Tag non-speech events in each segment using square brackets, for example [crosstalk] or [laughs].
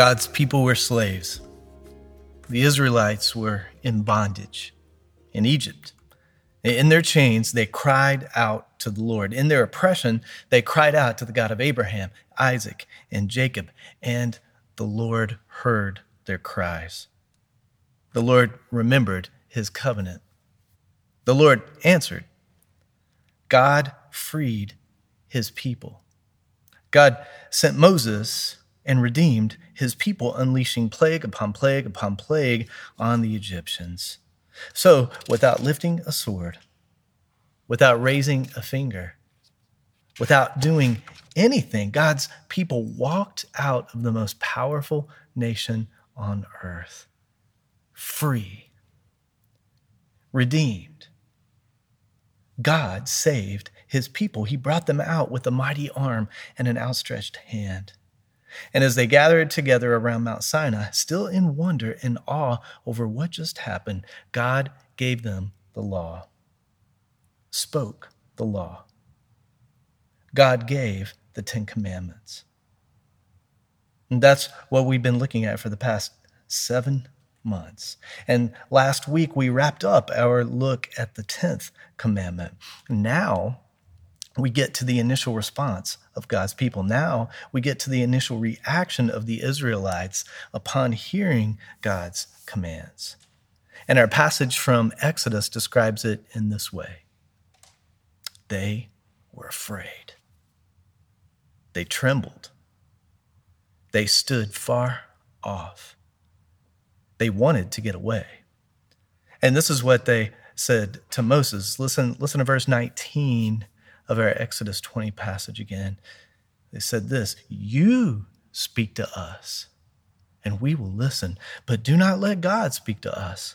God's people were slaves. The Israelites were in bondage in Egypt. In their chains, they cried out to the Lord. In their oppression, they cried out to the God of Abraham, Isaac, and Jacob, and the Lord heard their cries. The Lord remembered his covenant. The Lord answered. God freed his people. God sent Moses and redeemed his people, unleashing plague upon plague upon plague on the Egyptians. So, without lifting a sword, without raising a finger, without doing anything, God's people walked out of the most powerful nation on earth, free, redeemed. God saved his people. He brought them out with a mighty arm and an outstretched hand. And as they gathered together around Mount Sinai, still in wonder and awe over what just happened, God gave them the law, spoke the law. God gave the Ten Commandments. And that's what we've been looking at for the past seven months. And last week we wrapped up our look at the 10th commandment. Now we get to the initial response of God's people. Now we get to the initial reaction of the Israelites upon hearing God's commands. And our passage from Exodus describes it in this way They were afraid, they trembled, they stood far off, they wanted to get away. And this is what they said to Moses. Listen, listen to verse 19 of our Exodus 20 passage again. They said this You speak to us, and we will listen, but do not let God speak to us,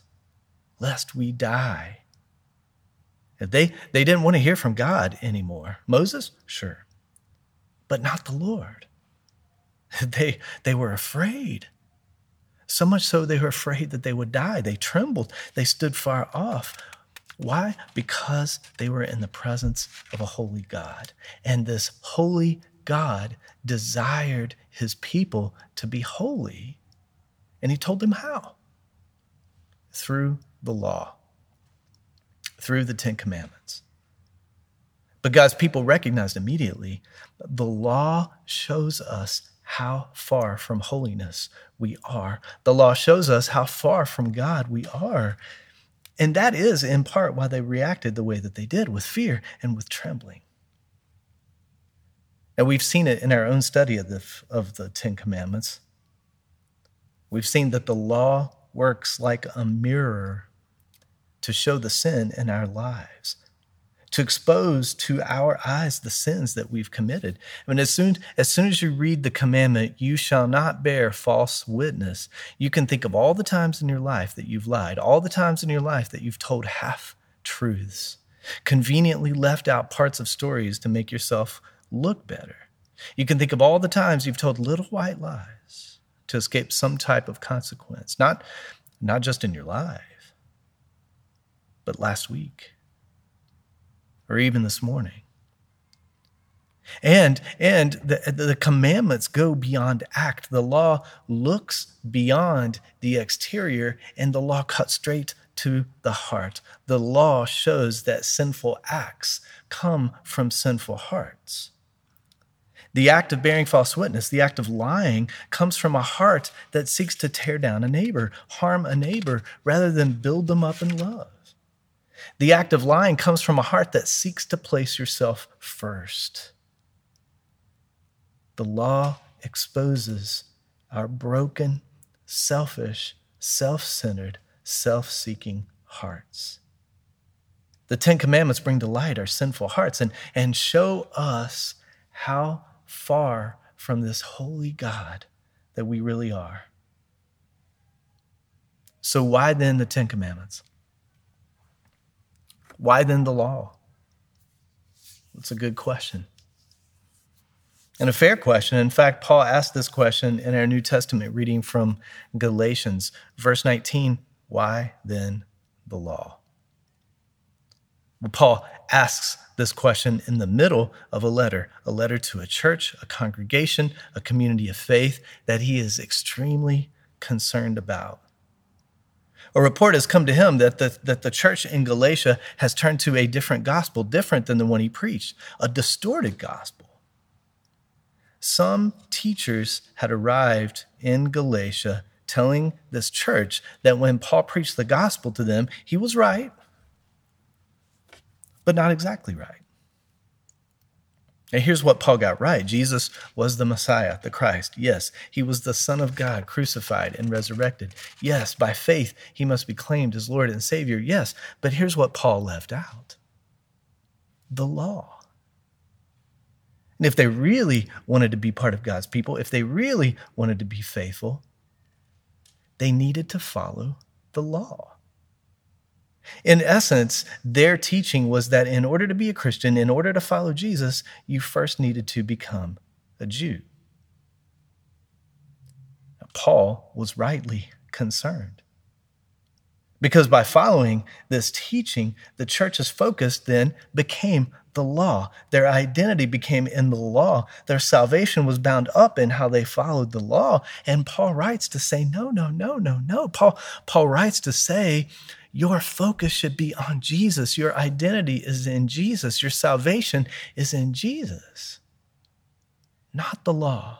lest we die. They, they didn't want to hear from God anymore. Moses, sure, but not the Lord. [laughs] They, they were afraid. So much so they were afraid that they would die. They trembled. They stood far off. Why? Because they were in the presence of a holy God. And this holy God desired his people to be holy. And he told them how? Through the law, through the Ten Commandments. But God's people recognized immediately the law shows us how far from holiness we are. The law shows us how far from God we are. And that is in part why they reacted the way that they did with fear and with trembling. And we've seen it in our own study of the, of the Ten Commandments. We've seen that the law works like a mirror to show the sin in our lives to expose to our eyes the sins that we've committed. I mean, as soon, as soon as you read the commandment, you shall not bear false witness, you can think of all the times in your life that you've lied, all the times in your life that you've told half truths, conveniently left out parts of stories to make yourself look better. You can think of all the times you've told little white lies to escape some type of consequence, not, not just in your life, but last week or even this morning. And and the, the commandments go beyond act. The law looks beyond the exterior, and the law cuts straight to the heart. The law shows that sinful acts come from sinful hearts. The act of bearing false witness, the act of lying, comes from a heart that seeks to tear down a neighbor, harm a neighbor, rather than build them up in love. The act of lying comes from a heart that seeks to place yourself first. The law exposes our broken, selfish, self centered, self seeking hearts. The Ten Commandments bring to light our sinful hearts and, and show us how far from this holy God that we really are. So, why then the Ten Commandments? Why then the law? That's a good question. And a fair question. In fact, Paul asked this question in our New Testament reading from Galatians, verse 19 Why then the law? Well, Paul asks this question in the middle of a letter, a letter to a church, a congregation, a community of faith that he is extremely concerned about. A report has come to him that the, that the church in Galatia has turned to a different gospel, different than the one he preached, a distorted gospel. Some teachers had arrived in Galatia telling this church that when Paul preached the gospel to them, he was right, but not exactly right. And here's what Paul got right Jesus was the Messiah, the Christ. Yes, he was the Son of God, crucified and resurrected. Yes, by faith, he must be claimed as Lord and Savior. Yes, but here's what Paul left out the law. And if they really wanted to be part of God's people, if they really wanted to be faithful, they needed to follow the law. In essence, their teaching was that in order to be a Christian, in order to follow Jesus, you first needed to become a Jew. Now, Paul was rightly concerned. Because by following this teaching, the church's focus then became the law. Their identity became in the law. Their salvation was bound up in how they followed the law. And Paul writes to say, no, no, no, no, no. Paul, Paul writes to say, your focus should be on Jesus. Your identity is in Jesus. Your salvation is in Jesus, not the law.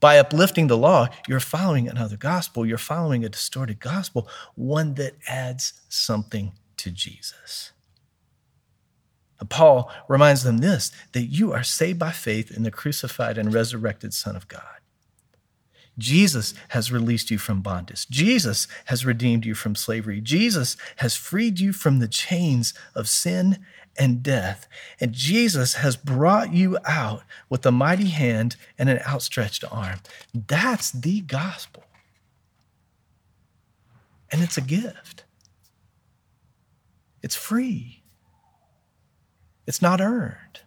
By uplifting the law, you're following another gospel. You're following a distorted gospel, one that adds something to Jesus. Paul reminds them this that you are saved by faith in the crucified and resurrected Son of God. Jesus has released you from bondage. Jesus has redeemed you from slavery. Jesus has freed you from the chains of sin and death. And Jesus has brought you out with a mighty hand and an outstretched arm. That's the gospel. And it's a gift, it's free, it's not earned,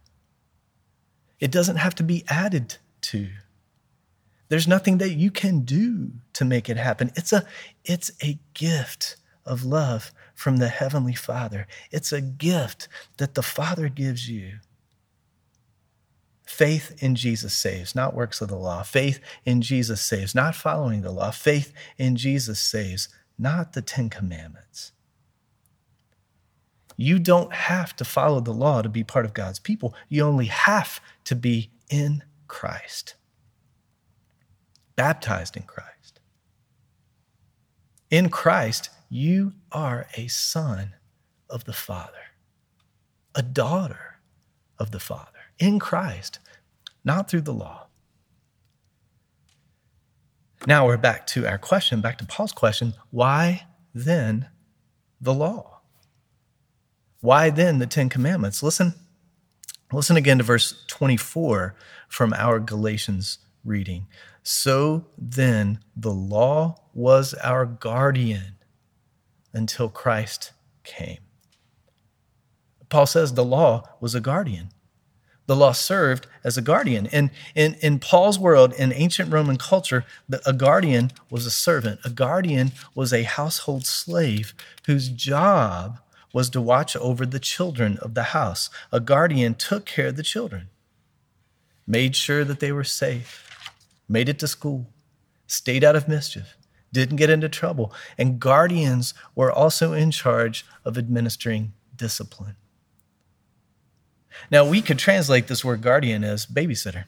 it doesn't have to be added to. There's nothing that you can do to make it happen. It's a, it's a gift of love from the Heavenly Father. It's a gift that the Father gives you. Faith in Jesus saves, not works of the law. Faith in Jesus saves, not following the law. Faith in Jesus saves, not the Ten Commandments. You don't have to follow the law to be part of God's people. You only have to be in Christ baptized in Christ. In Christ, you are a son of the Father, a daughter of the Father. In Christ, not through the law. Now we're back to our question, back to Paul's question why then the law? Why then the Ten Commandments? Listen, listen again to verse 24 from our Galatians reading. So then, the law was our guardian until Christ came. Paul says the law was a guardian. The law served as a guardian. And in, in Paul's world, in ancient Roman culture, a guardian was a servant. A guardian was a household slave whose job was to watch over the children of the house. A guardian took care of the children, made sure that they were safe, made it to school, stayed out of mischief, didn't get into trouble, and guardians were also in charge of administering discipline. Now, we could translate this word guardian as babysitter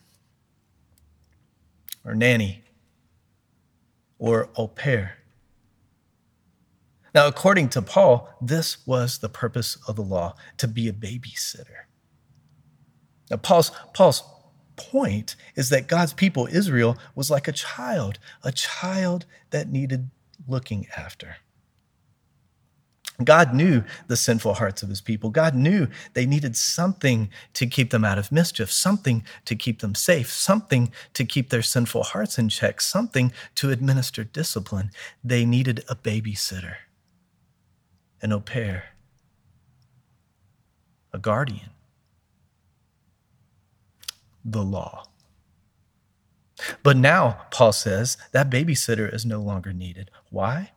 or nanny or au pair. Now, according to Paul, this was the purpose of the law to be a babysitter. Now, Paul's, Paul's point is that God's people, Israel, was like a child, a child that needed looking after. God knew the sinful hearts of his people. God knew they needed something to keep them out of mischief, something to keep them safe, something to keep their sinful hearts in check, something to administer discipline. They needed a babysitter, an au pair, a guardian, the law. But now, Paul says, that babysitter is no longer needed. Why?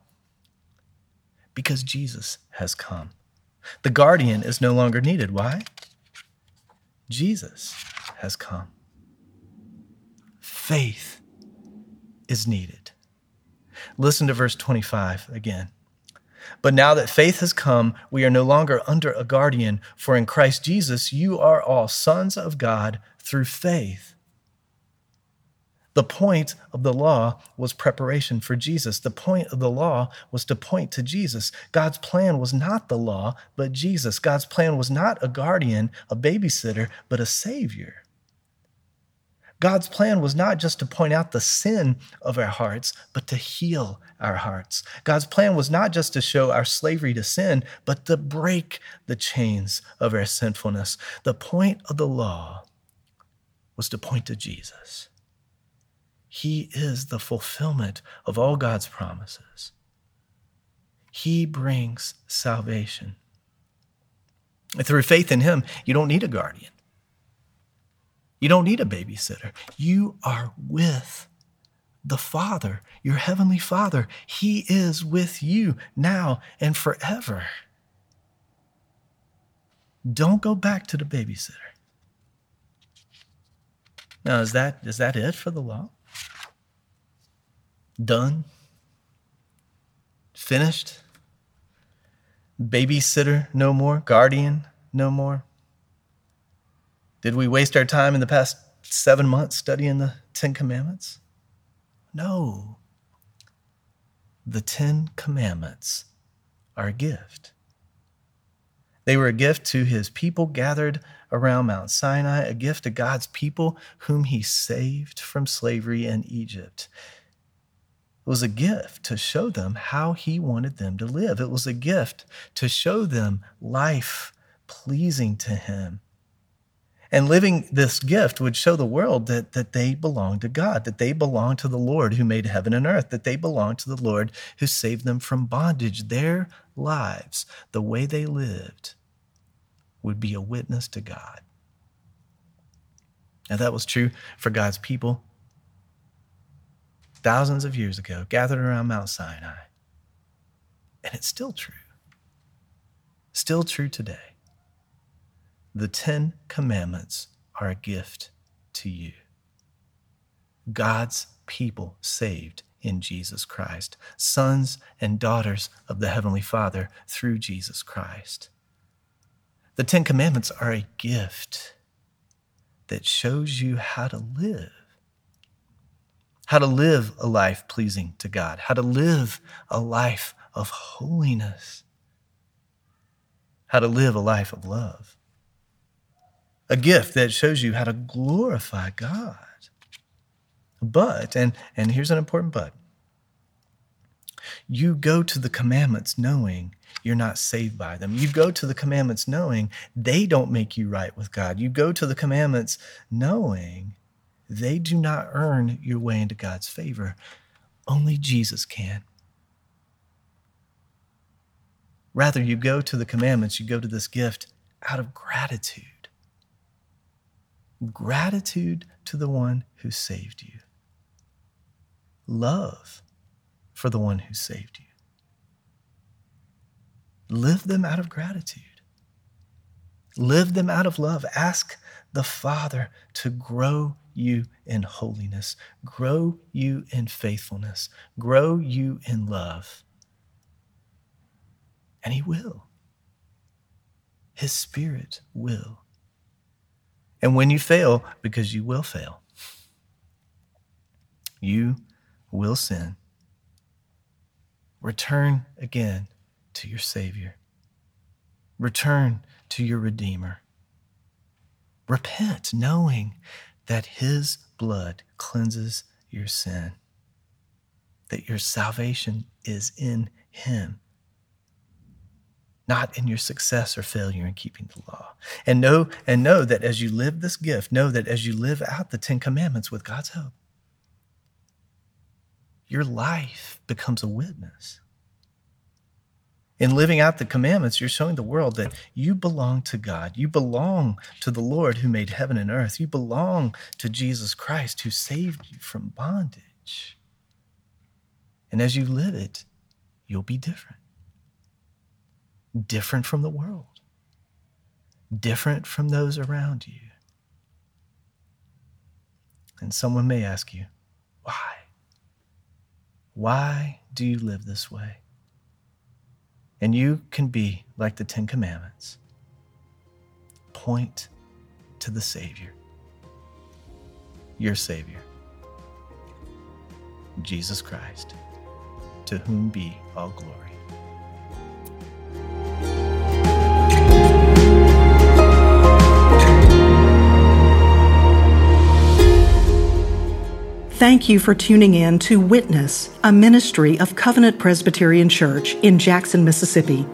Because Jesus has come. The guardian is no longer needed. Why? Jesus has come. Faith is needed. Listen to verse 25 again. But now that faith has come, we are no longer under a guardian, for in Christ Jesus you are all sons of God through faith. The point of the law was preparation for Jesus. The point of the law was to point to Jesus. God's plan was not the law, but Jesus. God's plan was not a guardian, a babysitter, but a savior. God's plan was not just to point out the sin of our hearts, but to heal our hearts. God's plan was not just to show our slavery to sin, but to break the chains of our sinfulness. The point of the law was to point to Jesus. He is the fulfillment of all God's promises. He brings salvation. Through faith in Him, you don't need a guardian. You don't need a babysitter. You are with the Father, your Heavenly Father. He is with you now and forever. Don't go back to the babysitter. Now, is that, is that it for the law? Done? Finished? Babysitter no more? Guardian no more? Did we waste our time in the past seven months studying the Ten Commandments? No. The Ten Commandments are a gift. They were a gift to his people gathered around Mount Sinai, a gift to God's people whom he saved from slavery in Egypt. It was a gift to show them how he wanted them to live. It was a gift to show them life pleasing to him. And living this gift would show the world that, that they belong to God, that they belong to the Lord who made heaven and earth, that they belong to the Lord who saved them from bondage. Their lives, the way they lived, would be a witness to God. And that was true for God's people thousands of years ago, gathered around Mount Sinai. And it's still true. Still true today. The Ten Commandments are a gift to you. God's people saved in Jesus Christ, sons and daughters of the Heavenly Father through Jesus Christ. The Ten Commandments are a gift that shows you how to live how to live a life pleasing to God, how to live a life of holiness, how to live a life of love. A gift that shows you how to glorify God. But, and, and here's an important but you go to the commandments knowing you're not saved by them. You go to the commandments knowing they don't make you right with God. You go to the commandments knowing they do not earn your way into God's favor. Only Jesus can. Rather, you go to the commandments, you go to this gift out of gratitude. Gratitude to the one who saved you. Love for the one who saved you. Live them out of gratitude. Live them out of love. Ask the Father to grow you in holiness, grow you in faithfulness, grow you in love. And He will. His Spirit will. And when you fail, because you will fail, you will sin. Return again to your Savior. Return to your Redeemer. Repent, knowing that his blood cleanses your sin, that your salvation is in him. not in your success or failure in keeping the law. And know and know that as you live this gift, know that as you live out the 10 commandments with God's help, your life becomes a witness. In living out the commandments, you're showing the world that you belong to God. You belong to the Lord who made heaven and earth. You belong to Jesus Christ who saved you from bondage. And as you live it, you'll be different. Different from the world, different from those around you. And someone may ask you, why? Why do you live this way? And you can be like the Ten Commandments. Point to the Savior, your Savior, Jesus Christ, to whom be all glory. Thank you for tuning in to Witness, a ministry of Covenant Presbyterian Church in Jackson, Mississippi.